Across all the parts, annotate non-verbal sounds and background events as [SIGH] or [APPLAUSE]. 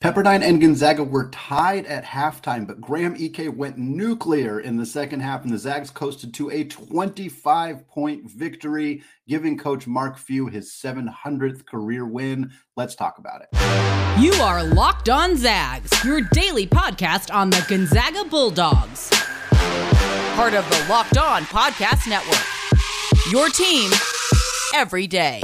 Pepperdine and Gonzaga were tied at halftime, but Graham Ike went nuclear in the second half, and the Zags coasted to a 25 point victory, giving coach Mark Few his 700th career win. Let's talk about it. You are Locked On Zags, your daily podcast on the Gonzaga Bulldogs, part of the Locked On Podcast Network. Your team every day.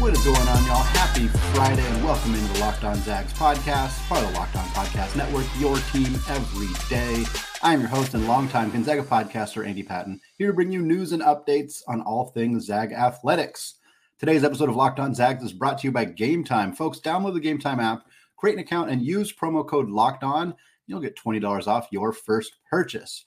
What is going on, y'all? Happy Friday and welcome into the Locked On Zags podcast, part of the Locked On Podcast Network, your team every day. I am your host and longtime Gonzaga podcaster, Andy Patton, here to bring you news and updates on all things Zag athletics. Today's episode of Locked On Zags is brought to you by Game Time. Folks, download the Game Time app, create an account, and use promo code Locked On. You'll get $20 off your first purchase.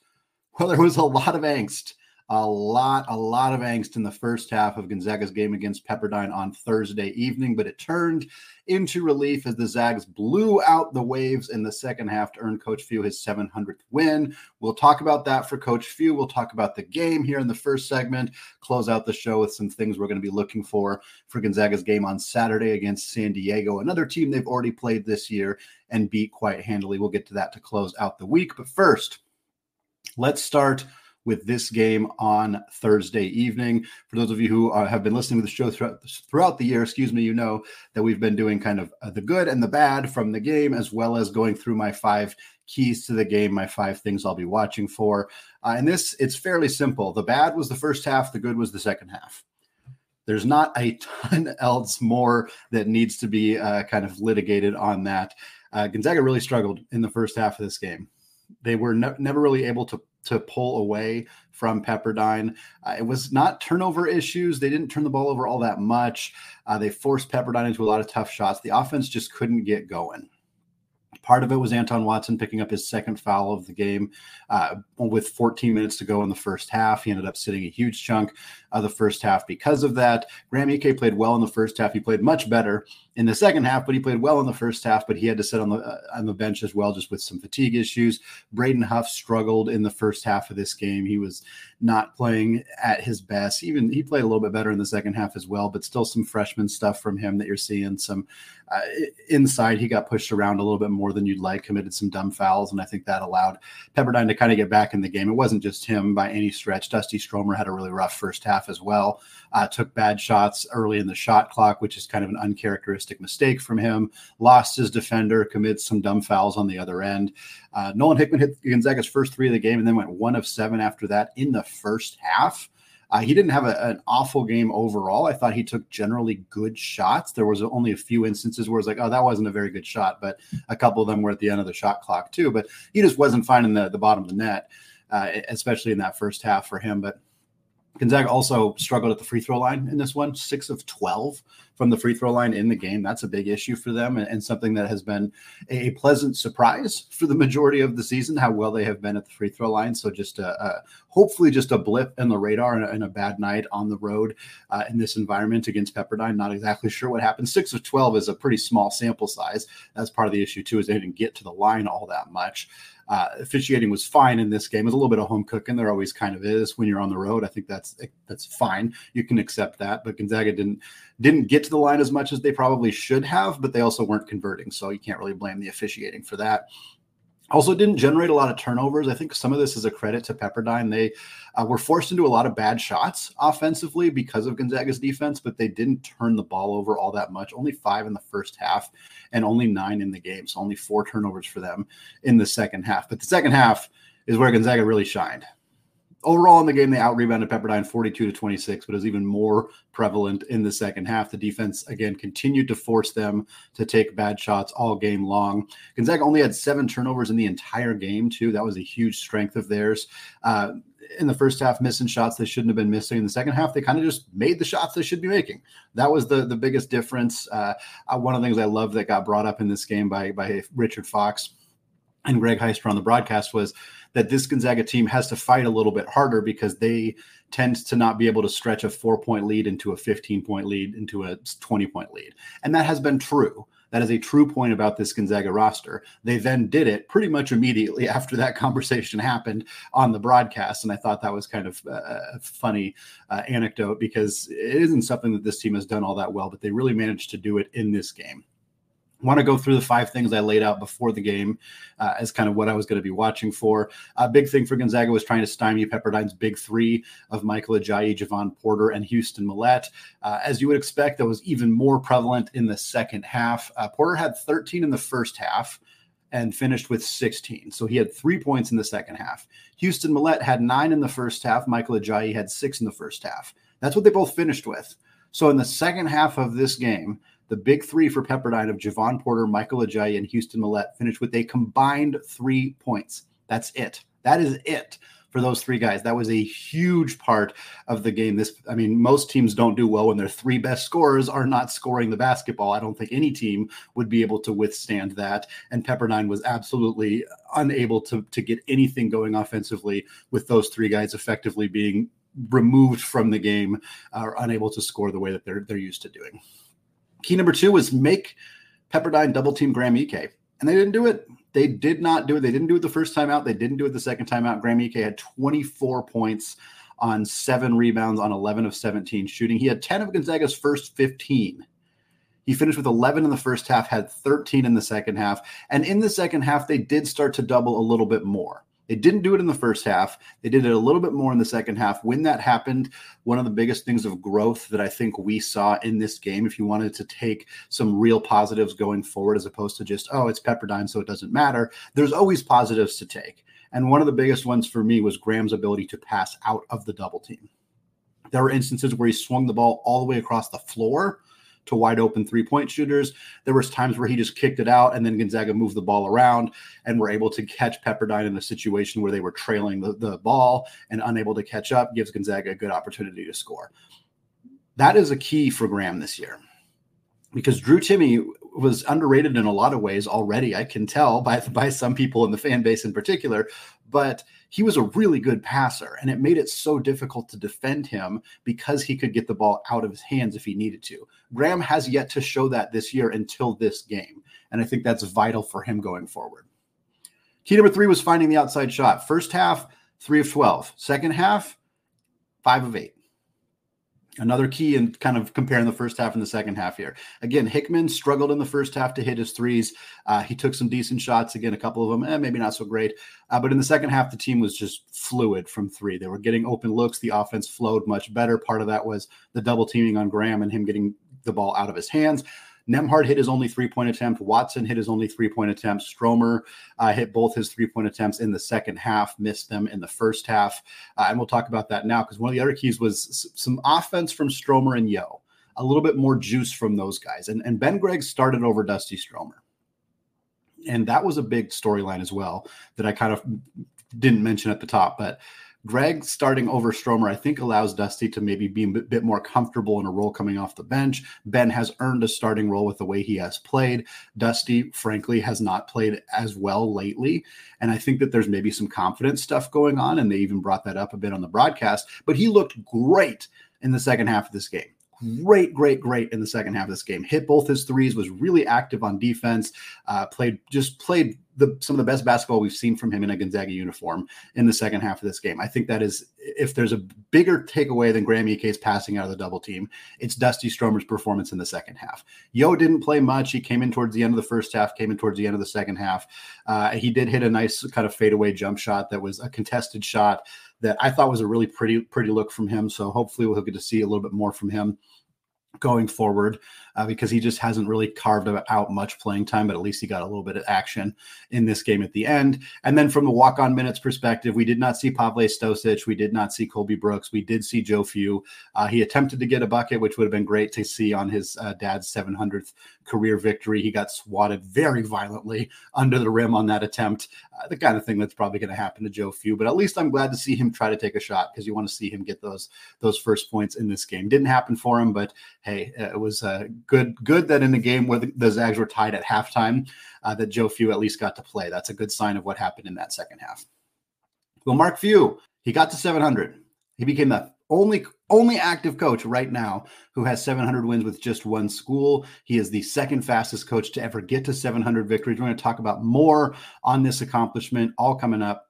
Well, there was a lot of angst a lot, a lot of angst in the first half of Gonzaga's game against Pepperdine on Thursday evening, but it turned into relief as the Zags blew out the waves in the second half to earn Coach Few his 700th win. We'll talk about that for Coach Few. We'll talk about the game here in the first segment, close out the show with some things we're going to be looking for for Gonzaga's game on Saturday against San Diego, another team they've already played this year and beat quite handily. We'll get to that to close out the week. But first, let's start with this game on Thursday evening. For those of you who uh, have been listening to the show throughout, throughout the year, excuse me, you know that we've been doing kind of uh, the good and the bad from the game, as well as going through my five keys to the game, my five things I'll be watching for. Uh, and this, it's fairly simple. The bad was the first half, the good was the second half. There's not a ton [LAUGHS] else more that needs to be uh, kind of litigated on that. Uh, Gonzaga really struggled in the first half of this game. They were ne- never really able to to pull away from Pepperdine. Uh, it was not turnover issues. They didn't turn the ball over all that much. Uh, they forced Pepperdine into a lot of tough shots. The offense just couldn't get going. Part of it was Anton Watson picking up his second foul of the game uh, with 14 minutes to go in the first half. He ended up sitting a huge chunk of the first half because of that. Graham Ike played well in the first half. He played much better in the second half, but he played well in the first half. But he had to sit on the uh, on the bench as well, just with some fatigue issues. Braden Huff struggled in the first half of this game. He was not playing at his best. Even he played a little bit better in the second half as well, but still some freshman stuff from him that you're seeing. Some uh, inside, he got pushed around a little bit more than you'd like. Committed some dumb fouls, and I think that allowed Pepperdine to kind of get back in the game. It wasn't just him by any stretch. Dusty Stromer had a really rough first half as well. Uh, took bad shots early in the shot clock, which is kind of an uncharacteristic mistake from him. Lost his defender, committed some dumb fouls on the other end. Uh, Nolan Hickman hit Gonzaga's first three of the game and then went one of seven after that in the first half. Uh, he didn't have a, an awful game overall. I thought he took generally good shots. There was only a few instances where it's like, oh, that wasn't a very good shot, but a couple of them were at the end of the shot clock too. But he just wasn't finding the, the bottom of the net, uh, especially in that first half for him. But Gonzaga also struggled at the free throw line in this one, six of 12 from the free throw line in the game. That's a big issue for them and, and, something that has been a pleasant surprise for the majority of the season, how well they have been at the free throw line. So just a, a hopefully just a blip in the radar and a, and a bad night on the road uh, in this environment against Pepperdine. Not exactly sure what happened. Six of 12 is a pretty small sample size. That's part of the issue too, is they didn't get to the line all that much. Uh, officiating was fine in this game. It was a little bit of home cooking. There always kind of is when you're on the road. I think that's that's fine. You can accept that. But Gonzaga didn't didn't get to the line as much as they probably should have, but they also weren't converting. So you can't really blame the officiating for that. Also, didn't generate a lot of turnovers. I think some of this is a credit to Pepperdine. They uh, were forced into a lot of bad shots offensively because of Gonzaga's defense, but they didn't turn the ball over all that much. Only five in the first half and only nine in the game. So only four turnovers for them in the second half. But the second half is where Gonzaga really shined overall in the game, they out rebounded Pepperdine 42 to 26, but it was even more prevalent in the second half. The defense, again, continued to force them to take bad shots all game long. Gonzaga only had seven turnovers in the entire game, too. That was a huge strength of theirs. Uh, in the first half, missing shots they shouldn't have been missing. In the second half, they kind of just made the shots they should be making. That was the the biggest difference. Uh, uh, one of the things I love that got brought up in this game by by Richard Fox and Greg Heister on the broadcast was that this Gonzaga team has to fight a little bit harder because they tend to not be able to stretch a four point lead into a 15 point lead into a 20 point lead. And that has been true. That is a true point about this Gonzaga roster. They then did it pretty much immediately [LAUGHS] after that conversation happened on the broadcast. And I thought that was kind of a funny uh, anecdote because it isn't something that this team has done all that well, but they really managed to do it in this game want to go through the five things I laid out before the game uh, as kind of what I was going to be watching for. A big thing for Gonzaga was trying to stymie Pepperdine's big three of Michael Ajayi, Jevon Porter, and Houston Mallette. Uh, as you would expect, that was even more prevalent in the second half. Uh, Porter had 13 in the first half and finished with 16. So he had three points in the second half. Houston Mallette had nine in the first half. Michael Ajayi had six in the first half. That's what they both finished with. So in the second half of this game, the big three for Pepperdine of Jevon Porter, Michael Ajayi, and Houston Mallette finished with a combined three points. That's it. That is it for those three guys. That was a huge part of the game. This, I mean, most teams don't do well when their three best scorers are not scoring the basketball. I don't think any team would be able to withstand that. And Pepperdine was absolutely unable to, to get anything going offensively with those three guys effectively being removed from the game uh, or unable to score the way that they're they're used to doing. Key number two was make Pepperdine double team Graham Ike. And they didn't do it. They did not do it. They didn't do it the first time out. They didn't do it the second time out. Graham Ike had 24 points on seven rebounds on 11 of 17 shooting. He had 10 of Gonzaga's first 15. He finished with 11 in the first half, had 13 in the second half. And in the second half, they did start to double a little bit more. They didn't do it in the first half. They did it a little bit more in the second half. When that happened, one of the biggest things of growth that I think we saw in this game, if you wanted to take some real positives going forward, as opposed to just, oh, it's Pepperdine, so it doesn't matter, there's always positives to take. And one of the biggest ones for me was Graham's ability to pass out of the double team. There were instances where he swung the ball all the way across the floor to wide open three point shooters. There was times where he just kicked it out and then Gonzaga moved the ball around and were able to catch Pepperdine in a situation where they were trailing the, the ball and unable to catch up gives Gonzaga a good opportunity to score. That is a key for Graham this year because Drew Timme was underrated in a lot of ways already. I can tell by [LAUGHS] by some people in the fan base in particular, but he was a really good passer, and it made it so difficult to defend him because he could get the ball out of his hands if he needed to. Graham has yet to show that this year until this game, and I think that's vital for him going forward. Key number three was finding the outside shot. First half, three of 12. Second half, five of eight another key in kind of comparing the first half and the second half here. Again, Hickman struggled in the first half to hit his threes. Uh, he took some decent shots. Again, a couple of them, eh, maybe not so great. Uh, but in the second half, the team was just fluid from three. They were getting open looks. The offense flowed much better. Part of that was the double teaming on Graham and him getting the ball out of his hands. Nembhard hit his only three point attempt. Watson hit his only three point attempt. Stromer uh, hit both his three point attempts in the second half, missed them in the first half. Uh, and we'll talk about that now because one of the other keys was s- some offense from Stromer and Yeo, a little bit more juice from those guys. And, and Ben Gregg started over Dusty Stromer. And that was a big storyline as well that I kind of didn't mention at the top. But Gregg starting over Stromer, I think, allows Dusty to maybe be a bit more comfortable in a role coming off the bench. Ben has earned a starting role with the way he has played. Dusty, frankly, has not played as well lately. And I think that there's maybe some confidence stuff going on. And they even brought that up a bit on the broadcast. But he looked great in the second half of this game great, great, great in the second half of this game. Hit both his threes, was really active on defense, uh, played just played the some of the best basketball we've seen from him in a Gonzaga uniform in the second half of this game. I think that is if there's a bigger takeaway than Graham Ike's passing out of the double team, it's Dusty Stromer's performance in the second half. Yeo didn't play much. He came in towards the end of the first half, came in towards the end of the second half. Uh, he did hit a nice kind of fadeaway jump shot that was a contested shot that I thought was a really pretty pretty look from him. So hopefully we'll get to see a little bit more from him going forward uh, because he just hasn't really carved out much playing time, but at least he got a little bit of action in this game at the end. And then from the walk on minutes perspective, we did not see Pavle Stosic. We did not see Colby Brooks. We did see Joe Few. Uh, he attempted to get a bucket, which would have been great to see on his uh, dad's 700th career victory. He got swatted very violently under the rim on that attempt. Uh, the kind of thing that's probably going to happen to Joe Few, but at least I'm glad to see him try to take a shot because you want to see him get those those first points in this game. Didn't happen for him, but hey, it was uh, good good that in the game where the, the Zags were tied at halftime, uh, that Joe Few at least got to play. That's a good sign of what happened in that second half. Well, Mark Few, he got to 700. He became the only only active coach right now who has 700 wins with just one school. He is the second fastest coach to ever get to 700 victories. We're going to talk about more on this accomplishment, all coming up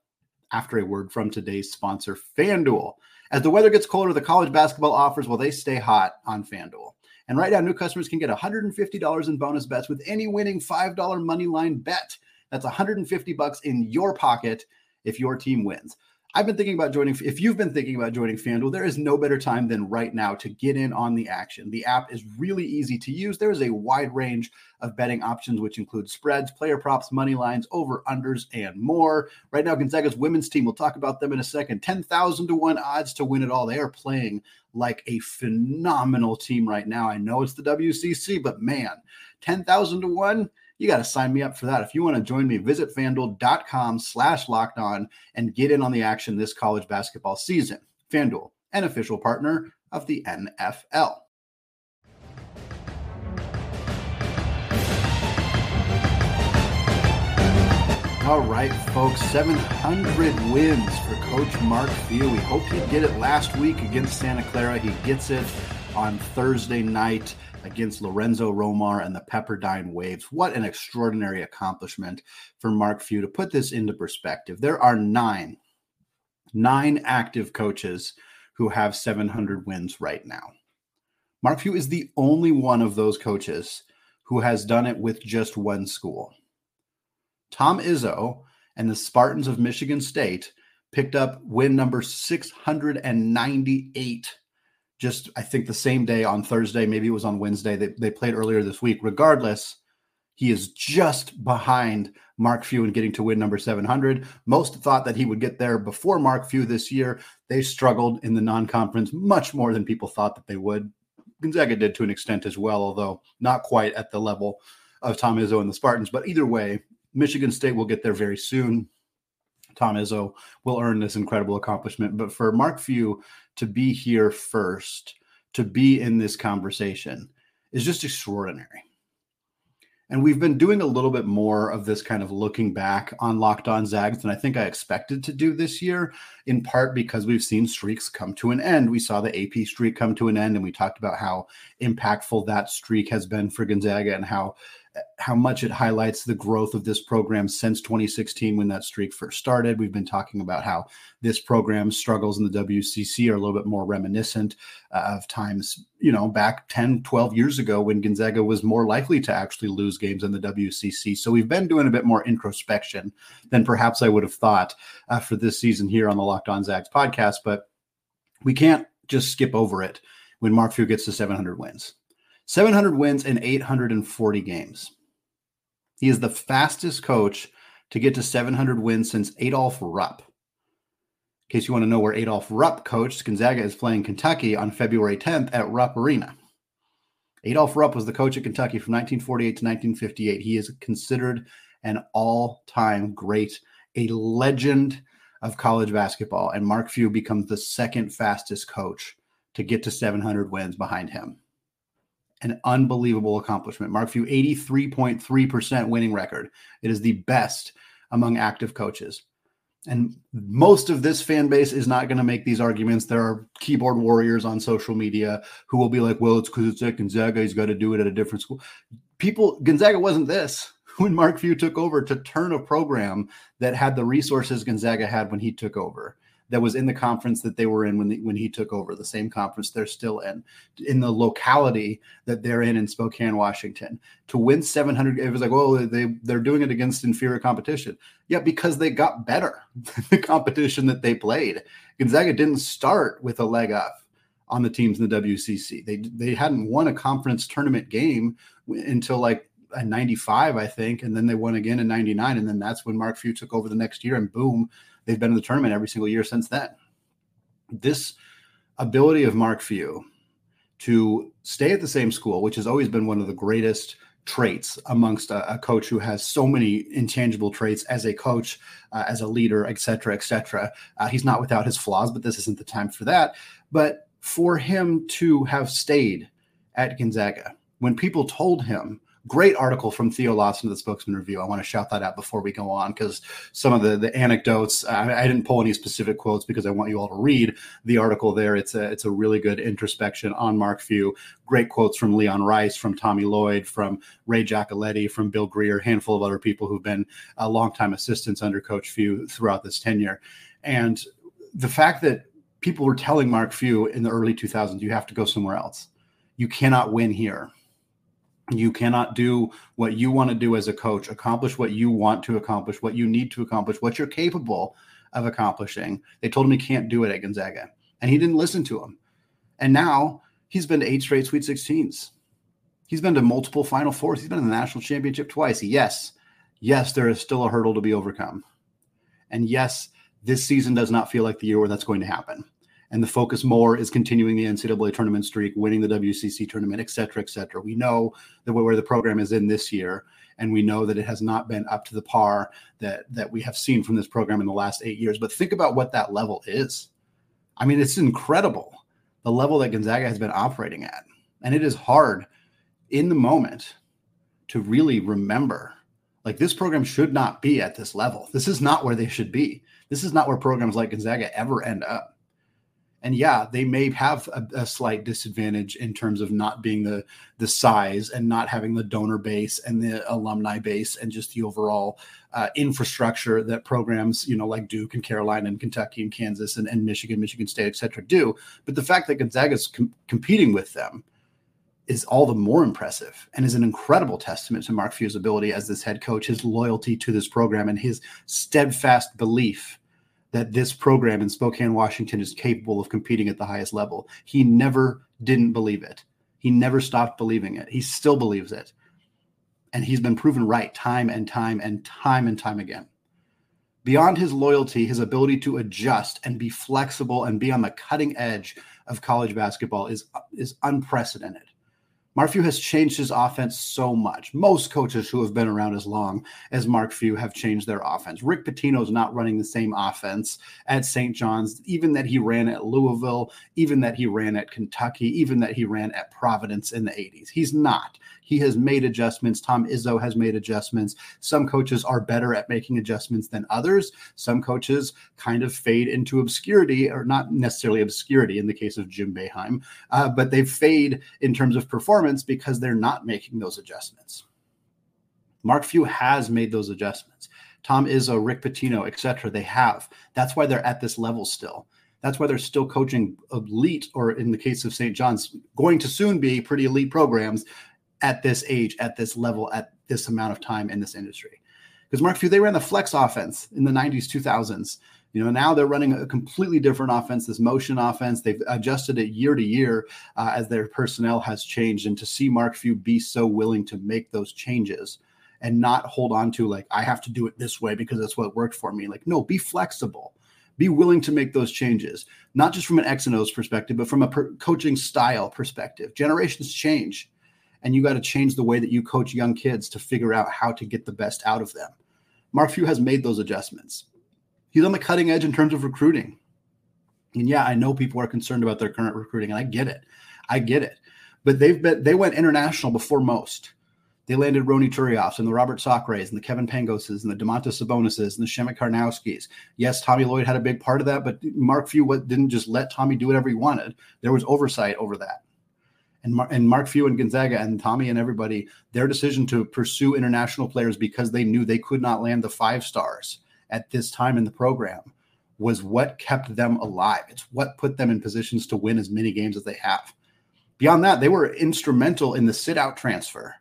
after a word from today's sponsor, FanDuel. As the weather gets colder, the college basketball offers will they stay hot on FanDuel. And right now, new customers can get $150 in bonus bets with any winning $5 money line bet. That's 150 bucks in your pocket if your team wins. I've been thinking about joining. If you've been thinking about joining FanDuel, there is no better time than right now to get in on the action. The app is really easy to use. There is a wide range of betting options, which include spreads, player props, money lines, over unders, and more. Right now, Gonzaga's women's team. We'll talk about them in a second. Ten thousand to one odds to win it all. They are playing like a phenomenal team right now. I know it's the WCC, but man, ten thousand to one you got to sign me up for that. If you want to join me, visit fanduel.com slash locked on and get in on the action this college basketball season. FanDuel, an official partner of the NFL. All right, folks, 700 wins for Coach Mark Few. We hope he did it last week against Santa Clara. He gets it on Thursday night against Lorenzo Romar and the Pepperdine Waves. What an extraordinary accomplishment for Mark Few. To put this into perspective, there are nine, nine active coaches who have 700 wins right now. Mark Few is the only one of those coaches who has done it with just one school. Tom Izzo and the Spartans of Michigan State picked up win number 698 just I think the same day on Thursday, maybe it was on Wednesday. They, they played earlier this week. Regardless, he is just behind Mark Few in getting to win number 700. Most thought that he would get there before Mark Few this year. They struggled in the non conference much more than people thought that they would. Gonzaga did to an extent as well, although not quite at the level of Tom Izzo and the Spartans. But either way, Michigan State will get there very soon. Tom Izzo will earn this incredible accomplishment. But for Mark Few to be here first, to be in this conversation, is just extraordinary. And we've been doing a little bit more of this kind of looking back on Locked On Zags than I think I expected to do this year, in part because we've seen streaks come to an end. We saw the AP streak come to an end, and we talked about how impactful that streak has been for Gonzaga and how how much it highlights the growth of this program since 2016 when that streak first started. We've been talking about how this program's struggles in the WCC are a little bit more reminiscent uh, of times, you know, back 10, 12 years ago when Gonzaga was more likely to actually lose games in the WCC. So we've been doing a bit more introspection than perhaps I would have thought uh, for this season here on the Locked On Zags podcast. But we can't just skip over it when Mark Few gets to 700 wins 700 wins in 840 games. He is the fastest coach to get to 700 wins since Adolph Rupp. In case you want to know where Adolph Rupp coached, Gonzaga is playing Kentucky on February 10th at Rupp Arena. Adolph Rupp was the coach at Kentucky from 1948 to 1958. He is considered an all time great, a legend of college basketball. And Mark Few becomes the second fastest coach to get to 700 wins behind him an unbelievable accomplishment. Mark Few, 83.3% winning record. It is the best among active coaches. And most of this fan base is not going to make these arguments. There are keyboard warriors on social media who will be like, well, it's because it's at Gonzaga. He's got to do it at a different school. People, Gonzaga wasn't this [LAUGHS] when Mark Few took over to turn a program that had the resources Gonzaga had when he took over that was in the conference that they were in when the, when he took over, the same conference they're still in, in the locality that they're in in Spokane, Washington. To win 700, it was like, oh, they they're doing it against inferior competition. Yeah, because they got better the competition that they played. Gonzaga didn't start with a leg up on the teams in the WCC. They they hadn't won a conference tournament game until like a 95, I think, and then they won again in 99, and then that's when Mark Few took over the next year, and boom, they've been in the tournament every single year since then. This ability of Mark Few to stay at the same school, which has always been one of the greatest traits amongst a, a coach who has so many intangible traits as a coach, uh, as a leader, et cetera, et cetera. Uh, he's not without his flaws, but this isn't the time for that. But for him to have stayed at Gonzaga, when people told him Great article from Theo Lawson of the Spokesman Review. I want to shout that out before we go on because some of the the anecdotes. I, I, didn't pull any specific quotes because I want you all to read the article there. It's a it's a really good introspection on Mark Few. Great quotes from Leon Rice, from Tommy Lloyd, from Ray Giacoletti, from Bill Grier, a handful of other people who've been a longtime assistants under Coach Few throughout this tenure, and the fact that people were telling Mark Few in the early 2000s, you have to go somewhere else. You cannot win here you cannot do what you want to do as a coach, accomplish what you want to accomplish, what you need to accomplish, what you're capable of accomplishing. They told him he can't do it at Gonzaga, and he didn't listen to them. And now he's been to eight straight Sweet 16s. He's been to multiple Final Fours. He's been in the national championship twice. Yes, yes, there is still a hurdle to be overcome. And yes, this season does not feel like the year where that's going to happen and the focus more is continuing the NCAA tournament streak, winning the WCC tournament, et cetera, et cetera. We know that where the program is in this year, and we know that it has not been up to the par that that we have seen from this program in the last eight years. But think about what that level is. I mean, it's incredible the level that Gonzaga has been operating at, and it is hard in the moment to really remember. Like this program should not be at this level. This is not where they should be. This is not where programs like Gonzaga ever end up and yeah, they may have a, a, slight disadvantage in terms of not being the the size and not having the donor base and the alumni base and just the overall uh, infrastructure that programs, you know, like Duke and Carolina and Kentucky and Kansas and, and Michigan, Michigan State, et cetera, do. But the fact that Gonzaga is com- competing with them is all the more impressive and is an incredible testament to Mark Few's ability as this head coach, his loyalty to this program, and his steadfast belief that this program in Spokane, Washington is capable of competing at the highest level. He never didn't believe it. He never stopped believing it. He still believes it. And he's been proven right time and time and time and time again. Beyond his loyalty, his ability to adjust and be flexible and be on the cutting edge of college basketball is, is unprecedented. Mark Few has changed his offense so much. Most coaches who have been around as long as Mark Few have changed their offense. Rick Pitino's not running the same offense at St. John's, even that he ran at Louisville, even that he ran at Kentucky, even that he ran at Providence in the 80s. He's not. He has made adjustments. Tom Izzo has made adjustments. Some coaches are better at making adjustments than others. Some coaches kind of fade into obscurity, or not necessarily obscurity in the case of Jim Boeheim, uh, but they fade in terms of performance because they're not making those adjustments. Mark Few has made those adjustments. Tom Izzo, Rick Pitino, etc. They have. That's why they're at this level still. That's why they're still coaching elite, or in the case of St. John's, going to soon be pretty elite programs at this age, at this level, at this amount of time in this industry. Because Mark Few, they ran the flex offense in the 90s, 2000s. You know, now they're running a completely different offense, this motion offense. They've adjusted it year to year uh, as their personnel has changed. And to see Mark Few be so willing to make those changes and not hold on to, like, I have to do it this way because that's what worked for me. Like, no, be flexible. Be willing to make those changes, not just from an X and O's perspective, but from a per- coaching style perspective. Generations change and you got to change the way that you coach young kids to figure out how to get the best out of them. Mark Few has made those adjustments. He's on the cutting edge in terms of recruiting. And yeah, I know people are concerned about their current recruiting, and I get it. I get it. But they've been they went international before most. They landed Ronny Turiafs and the Robert Sacres and the Kevin Pangoses and the Domantas Sabonises and the Przemek Karnowskis. Yes, Tommy Lloyd had a big part of that, but Mark Few didn't just let Tommy do whatever he wanted. There was oversight over that and, Mar- and Mark Few and Gonzaga and Tommy and everybody, their decision to pursue international players because they knew they could not land the five stars at this time in the program was what kept them alive. It's what put them in positions to win as many games as they have. Beyond that, they were instrumental in the sit out transfer,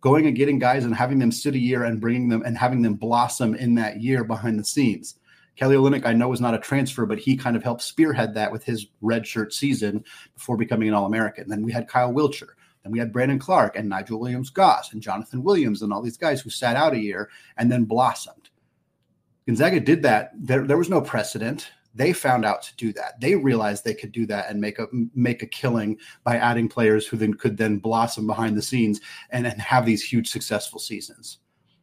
going and getting guys and having them sit a year and bringing them and having them blossom in that year behind the scenes. Kelly Olynyk, I know, was not a transfer, but he kind of helped spearhead that with his redshirt season before becoming an All American. Then we had Kyle Wiltjer. Then we had Brandon Clarke and Nigel Williams Goss and Jonathan Williams and all these guys who sat out a year and then blossomed. Gonzaga did that. There, there was no precedent. They found out to do that. They realized they could do that and make a make a killing by adding players who then could then blossom behind the scenes and, and have these huge successful seasons.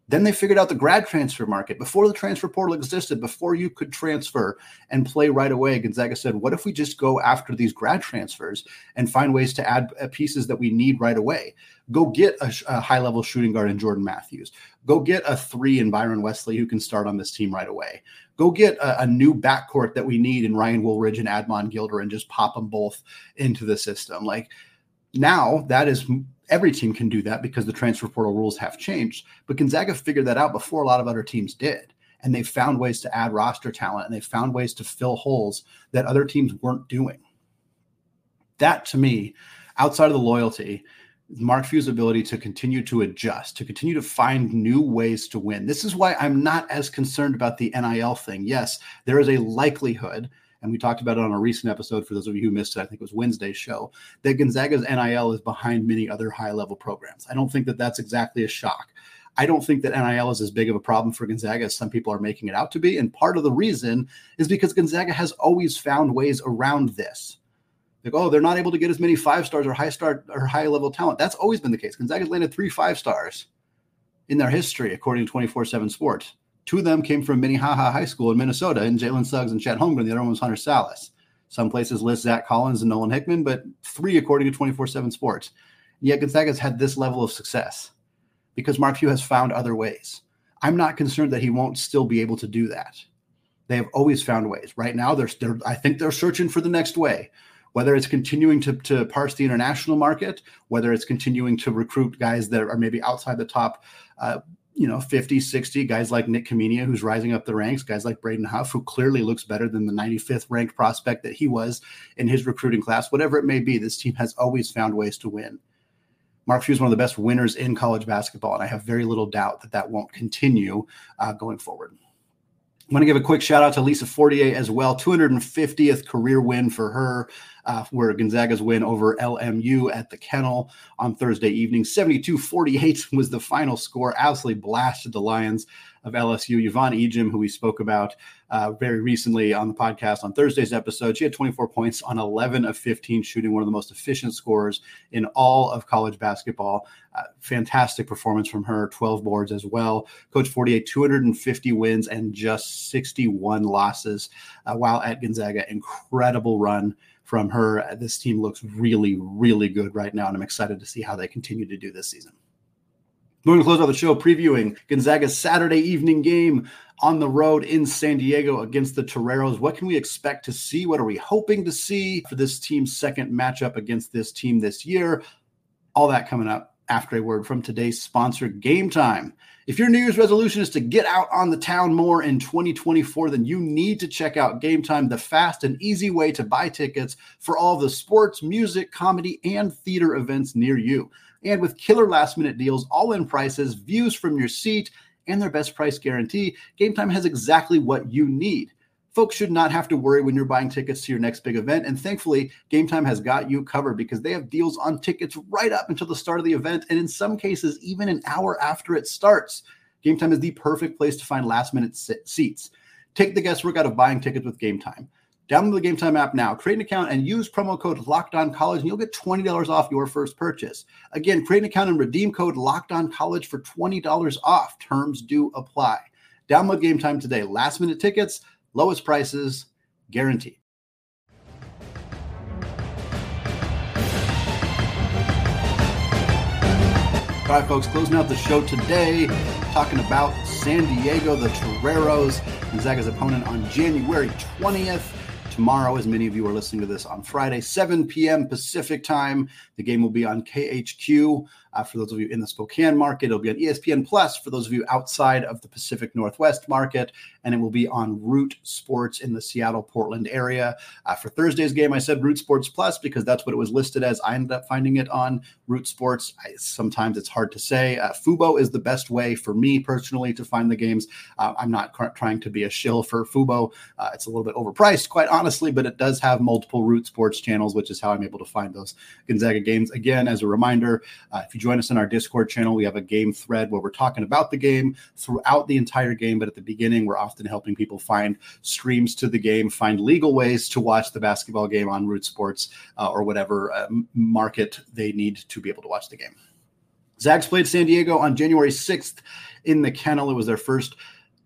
Then they figured out the grad transfer market. Before the transfer portal existed, before you could transfer and play right away, Gonzaga said, What if we just go after these grad transfers and find ways to add uh, pieces that we need right away? Go get a, a high level shooting guard in Jordan Matthews. Go get a three in Byron Wesley who can start on this team right away. Go get a, a new backcourt that we need in Ryan Woolridge and Admon Gilder and just pop them both into the system. Like now, that is every team can do that because the transfer portal rules have changed. But Gonzaga figured that out before a lot of other teams did. And they found ways to add roster talent and they found ways to fill holes that other teams weren't doing. That to me, outside of the loyalty, Mark Few's ability to continue to adjust, to continue to find new ways to win. This is why I'm not as concerned about the NIL thing. Yes, there is a likelihood and we talked about it on a recent episode for those of you who missed it, I think it was Wednesday's show, that Gonzaga's NIL is behind many other high level programs. I don't think that that's exactly a shock. I don't think that NIL is as big of a problem for Gonzaga as some people are making it out to be. And part of the reason is because Gonzaga has always found ways around this. Like, oh, they're not able to get as many five stars or high star or high level talent. That's always been the case. Gonzaga's landed three five stars in their history, according to 24 7 Sports. Two of them came from Minnehaha High School in Minnesota, and Jalen Suggs and Chet Holmgren. The other one was Hunter Sallis. Some places list Zach Collins and Nolan Hickman, but three according to 24 7 Sports. Yet Gonzaga's had this level of success because Mark Few has found other ways. I'm not concerned that he won't still be able to do that. They have always found ways. Right now, they're, they're I think they're searching for the next way whether it's continuing to, to parse the international market, whether it's continuing to recruit guys that are maybe outside the top uh, you know 50 60 guys like nick Kamenia, who's rising up the ranks guys like braden huff who clearly looks better than the 95th ranked prospect that he was in his recruiting class whatever it may be this team has always found ways to win. Mark few is one of the best winners in college basketball and i have very little doubt that that won't continue uh, going forward I want to give a quick shout out to Lisa Fortier as well. 250th career win for her, uh, where Gonzaga's win over LMU at the Kennel on Thursday evening. 72 48 [LAUGHS] was the final score. Absolutely blasted the Lions of LSU. Yvonne Ejim, who we spoke about uh, very recently on the podcast on Thursday's episode, she had 24 points on 11 of 15 shooting, one of the most efficient scores in all of college basketball. Uh, fantastic performance from her, 12 boards as well. Coach Fortier, 250 wins and just 61 losses uh, while at Gonzaga. Incredible run from her. This team looks really, really good right now, and I'm excited to see how they continue to do this season. We're going to close out the show previewing Gonzaga's Saturday evening game on the road in San Diego against the Toreros. What can we expect to see? What are we hoping to see for this team's second matchup against this team this year? All that coming up after a word from today's sponsor, Game Time. If your New Year's resolution is to get out on the town more in 2024, then you need to check out Game Time, the fast and easy way to buy tickets for all the sports, music, comedy, and theater events near you. And with killer last minute deals, all in prices, views from your seat, and their best price guarantee, Game Time has exactly what you need. Folks should not have to worry when you're buying tickets to your next big event. And thankfully, Game Time has got you covered because they have deals on tickets right up until the start of the event. And in some cases, even an hour after it starts. Game Time is the perfect place to find last minute seats. Take the guesswork out of buying tickets with Game Time. Download the Game Time app now, create an account, and use promo code Locked College, and you'll get twenty dollars off your first purchase. Again, create an account and redeem code Locked College for twenty dollars off. Terms do apply. Download Game Time today. Last minute tickets, lowest prices, guaranteed. All right, folks, closing out the show today, talking about San Diego, the Toreros, Gonzaga's opponent on January 20th tomorrow, as many of you are listening to this on Friday, 7 p.m. Pacific time. The game will be on KHQ. Uh, for those of you in the Spokane market, it'll be on ESPN Plus for those of you outside of the Pacific Northwest market, and it will be on Root Sports in the Seattle Portland area. Uh, for Thursday's game, I said Root Sports Plus because that's what it was listed as. I ended up finding it on Root Sports. I, sometimes it's hard to say. Uh, Fubo is the best way for me personally to find the games. Uh, I'm not trying to be a shill for Fubo. Uh, it's a little bit overpriced, quite honestly, but it does have multiple Root Sports channels, which is how I'm able to find those Gonzaga games. Again, as a reminder, uh, if you join us in our Discord channel, we have a game thread where we're talking about the game throughout the entire game. But at the beginning, we're often helping people find streams to the game, find legal ways to watch the basketball game on Root Sports uh, or whatever uh, market they need to be able to watch the game. Zags played San Diego on January 6th in the kennel. It was their first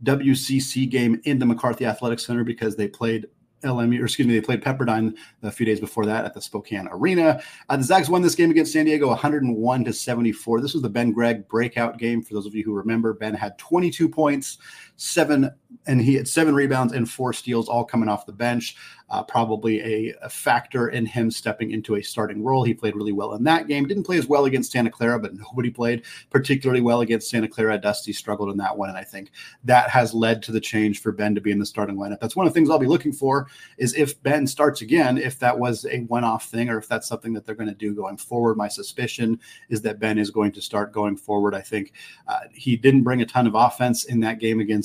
WCC game in the McCarthy Athletic Center because they played LMU, or excuse me, they played Pepperdine a few days before that at the Spokane Arena. Uh, the Zags won this game against San Diego 101 to 74. This was the Ben Gregg breakout game. For those of you who remember, Ben had 22 points, seven, and he had seven rebounds and four steals, all coming off the bench. Uh, probably a, a, factor in him stepping into a starting role. He played really well in that game. Didn't play as well against Santa Clara, but nobody played particularly well against Santa Clara. Dusty struggled in that one, and I think that has led to the change for Ben to be in the starting lineup. That's one of the things I'll be looking for is if Ben starts again, if that was a one-off thing or if that's something that they're going to do going forward. My suspicion is that Ben is going to start going forward. I think uh, he didn't bring a ton of offense in that game against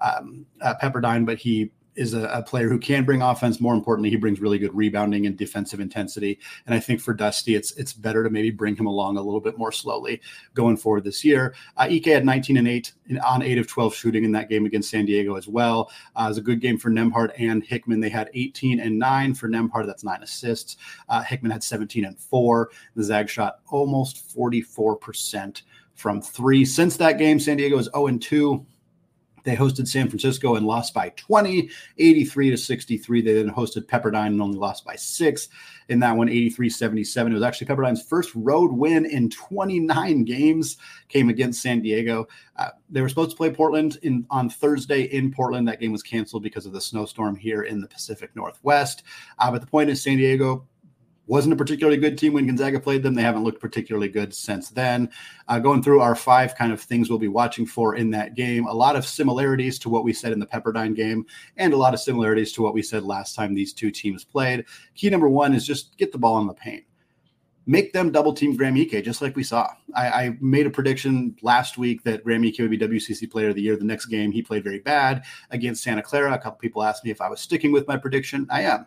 um, uh, Pepperdine, but he is a, a, player who can bring offense. More importantly, he brings really good rebounding and defensive intensity. And I think for Dusty, it's it's better to maybe bring him along a little bit more slowly going forward this year. Uh, Ike had 19 and 8 on 8 of 12 shooting in that game against San Diego as well. Uh, it was a good game for Nembhard and Hickman. They had 18 and 9 for Nembhard. That's nine assists. Uh, Hickman had 17 and 4. The Zag shot almost 44% from three. Since that game, San Diego is 0 and 2 they hosted San Francisco and lost by 20, 83 to 63. They then hosted Pepperdine and only lost by six in that one, 83 77. It was actually Pepperdine's first road win in 29 games, came against San Diego. Uh, they were supposed to play Portland in on Thursday in Portland. That game was canceled because of the snowstorm here in the Pacific Northwest. Uh, but the point is, San Diego wasn't a particularly good team when Gonzaga played them. They haven't looked particularly good since then. Uh, going through our five kind of things we'll be watching for in that game, a lot of similarities to what we said in the Pepperdine game, and a lot of similarities to what we said last time these two teams played. Key number one is just get the ball in the paint. Make them double team Graham Ike, just like we saw. I, I made a prediction last week that Graham Ike would be WCC Player of the Year. The next game, he played very bad against Santa Clara. A couple people asked me if I was sticking with my prediction. I am.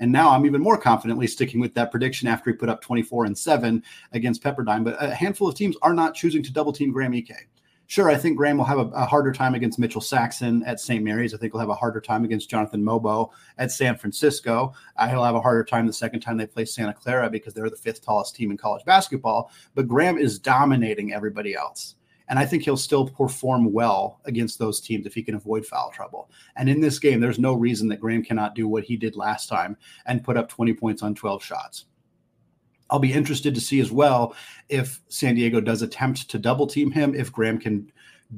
And now I'm even more confidently sticking with that prediction after he put up 24 and 7 against Pepperdine. But a handful of teams are not choosing to double team Graham Ike. Sure, I think Graham will have a, a, harder time against Mitchell Saxen at St. Mary's. I think he'll have a harder time against Jonathan Mogbo at San Francisco. Uh, he'll have a harder time the second time they play Santa Clara because they're the fifth tallest team in college basketball. But Graham is dominating everybody else. And I think he'll still perform well against those teams if he can avoid foul trouble. And in this game, there's no reason that Graham cannot do what he did last time and put up 20 points on 12 shots. I'll be interested to see as well if San Diego does attempt to double team him, if Graham can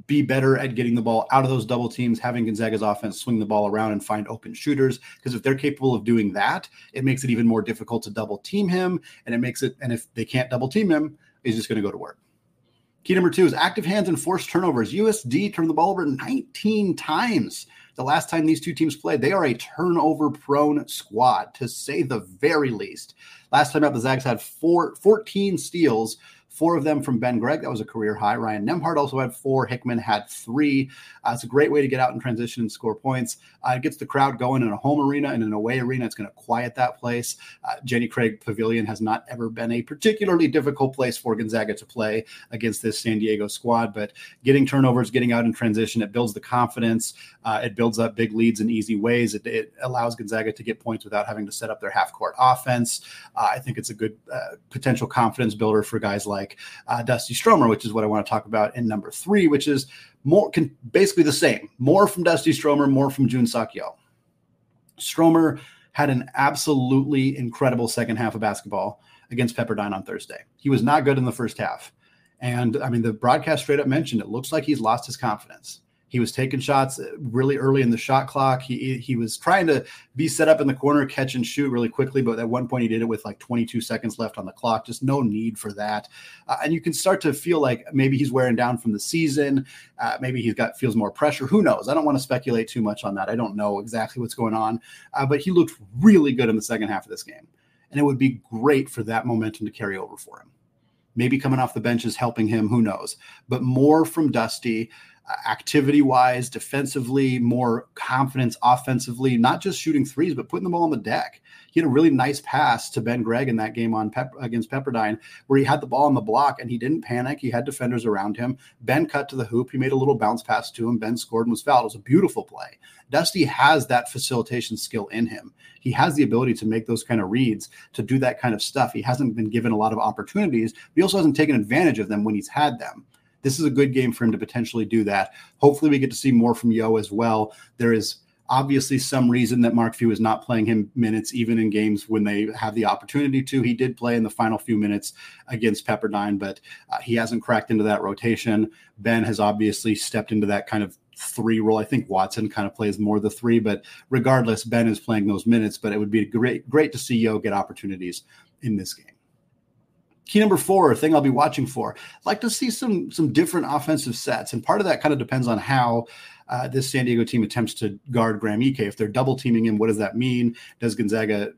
be better at getting the ball out of those double teams, having Gonzaga's offense swing the ball around and find open shooters. Because if they're capable of doing that, it makes it even more difficult to double team him. And it makes it, and if they can't double team him, he's just going to go to work. Key number two is active hands and forced turnovers. USD turned the ball over 19 times the last time these two teams played. They are a turnover prone squad, to say the very least. Last time out, the Zags had four, 14 steals four of them from Ben Gregg. That was a career high. Ryan Nembhard also had four. Hickman had three. Uh, it's a great way to get out in transition and score points. Uh, it gets the crowd going in a home arena and in an away arena. It's going to quiet that place. Uh, Jenny Craig Pavilion has not ever been a particularly difficult place for Gonzaga to play against this San Diego squad, but getting turnovers, getting out in transition, it builds the confidence. Uh, it builds up big leads in easy ways. It, it, allows Gonzaga to get points without having to set up their half court offense. Uh, I think it's a good uh, potential confidence builder for guys like like uh, Dusty Stromer, which is what I want to talk about in number three, which is more can, basically the same. More from Dusty Stromer, more from Jun Seok Yeo. Stromer had an absolutely incredible second half of basketball against Pepperdine on Thursday. He was not good in the first half. And I mean, the broadcast straight up mentioned it looks like he's lost his confidence. He was taking shots really early in the shot clock. He he was trying to be set up in the corner, catch and shoot really quickly, but at one point he did it with like 22 seconds left on the clock. Just no need for that. Uh, and you can start to feel like maybe he's wearing down from the season. Uh, maybe he's got feels more pressure. Who knows? I don't want to speculate too much on that. I don't know exactly what's going on, uh, but he looked really good in the second half of this game, and it would be great for that momentum to carry over for him. Maybe coming off the bench is helping him. Who knows? But more from Dusty activity wise, defensively, more confidence offensively, not just shooting threes, but putting the ball on the deck. He had a really nice pass to Ben Gregg in that game on Pep- against Pepperdine, where he had the ball on the block and he didn't panic. He had defenders around him. Ben cut to the hoop. He made a little bounce pass to him. Ben scored and was fouled. It was a beautiful play. Dusty has that facilitation skill in him. He has the ability to make those kind of reads, to do that kind of stuff. He hasn't been given a lot of opportunities, but he also hasn't taken advantage of them when he's had them this is a good game for him to potentially do that. Hopefully, we get to see more from Yeo as well. There is obviously some reason that Mark Few is not playing him minutes, even in games when they have the opportunity to. He did play in the final few minutes against Pepperdine, but uh, he hasn't cracked into that rotation. Ben has obviously stepped into that kind of three role. I think Watson kind of plays more the three, but regardless, Ben is playing those minutes. But it would be great, great to see Yeo get opportunities in this game. Key number four, thing I'll be watching for. I'd like to see some some different offensive sets, and part of that kind of depends on how uh, this San Diego team attempts to guard Graham Ike. If they're double teaming him, what does that mean? Does Gonzaga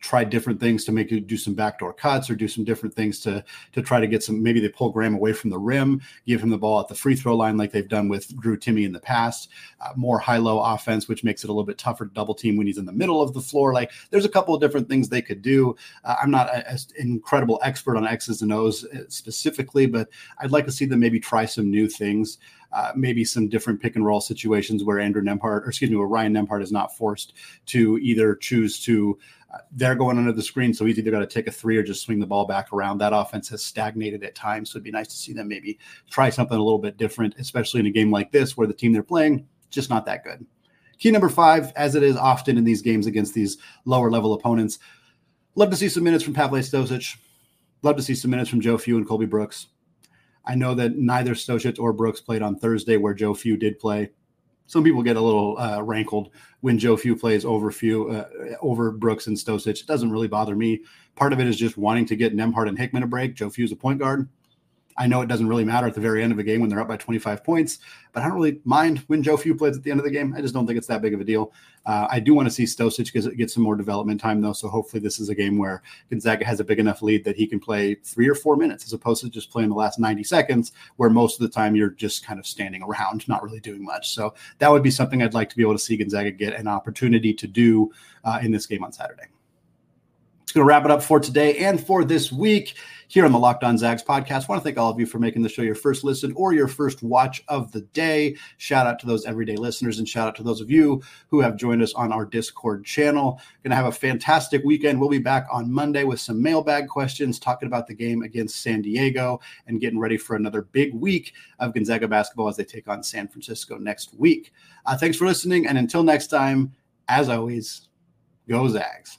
try different things to make you do some backdoor cuts or do some different things to to try to get some maybe they pull Graham away from the rim, give him the ball at the free throw line like they've done with Drew Timme in the past. Uh, more high low offense, which makes it a little bit tougher to double team when he's in the middle of the floor. Like there's a couple of different things they could do. Uh, I'm not an incredible expert on X's and O's uh, specifically, but I'd like to see them maybe try some new things. Uh, maybe some different pick and roll situations where Andrew Nembhard, or excuse me, where Ryan Nembhard is not forced to either choose to they're going under the screen, so he's either got to take a three or just swing the ball back around. That offense has stagnated at times, so it'd be nice to see them maybe try something a little bit different, especially in a game like this where the team they're playing just not that good. Key number five, as it is often in these games against these lower level opponents, love to see some minutes from Pavle Stosic. Love to see some minutes from Joe Few and Colby Brooks. I know that neither Stosic or Brooks played on Thursday, where Joe Few did play some people get a little uh, rankled when Joe Few plays over Few uh, over Brooks and Stosic. It doesn't really bother me. Part of it is just wanting to get Nembhard and Hickman a break. Joe Few's a point guard. I know it doesn't really matter at the very end of a game when they're up by 25 points, but I don't really mind when Joe Few plays at the end of the game. I just don't think it's that big of a deal. Uh, I do want to see Stosic get, some more development time, though. So hopefully, this is a game where Gonzaga has a big enough lead that he can play three or four minutes as opposed to just playing the last 90 seconds, where most of the time you're just kind of standing around, not really doing much. So that would be something I'd like to be able to see Gonzaga get an opportunity to do uh, in this game on Saturday. It's going to wrap it up for today and for this week here on the Locked On Zags podcast. I want to thank all of you for making the show your first listen or your first watch of the day. Shout out to those everyday listeners and shout out to those of you who have joined us on our Discord channel. Going to have a fantastic weekend. We'll be back on Monday with some mailbag questions, talking about the game against San Diego and getting ready for another big week of Gonzaga basketball as they take on San Francisco next week. Uh, thanks for listening. And until next time, as always, go Zags.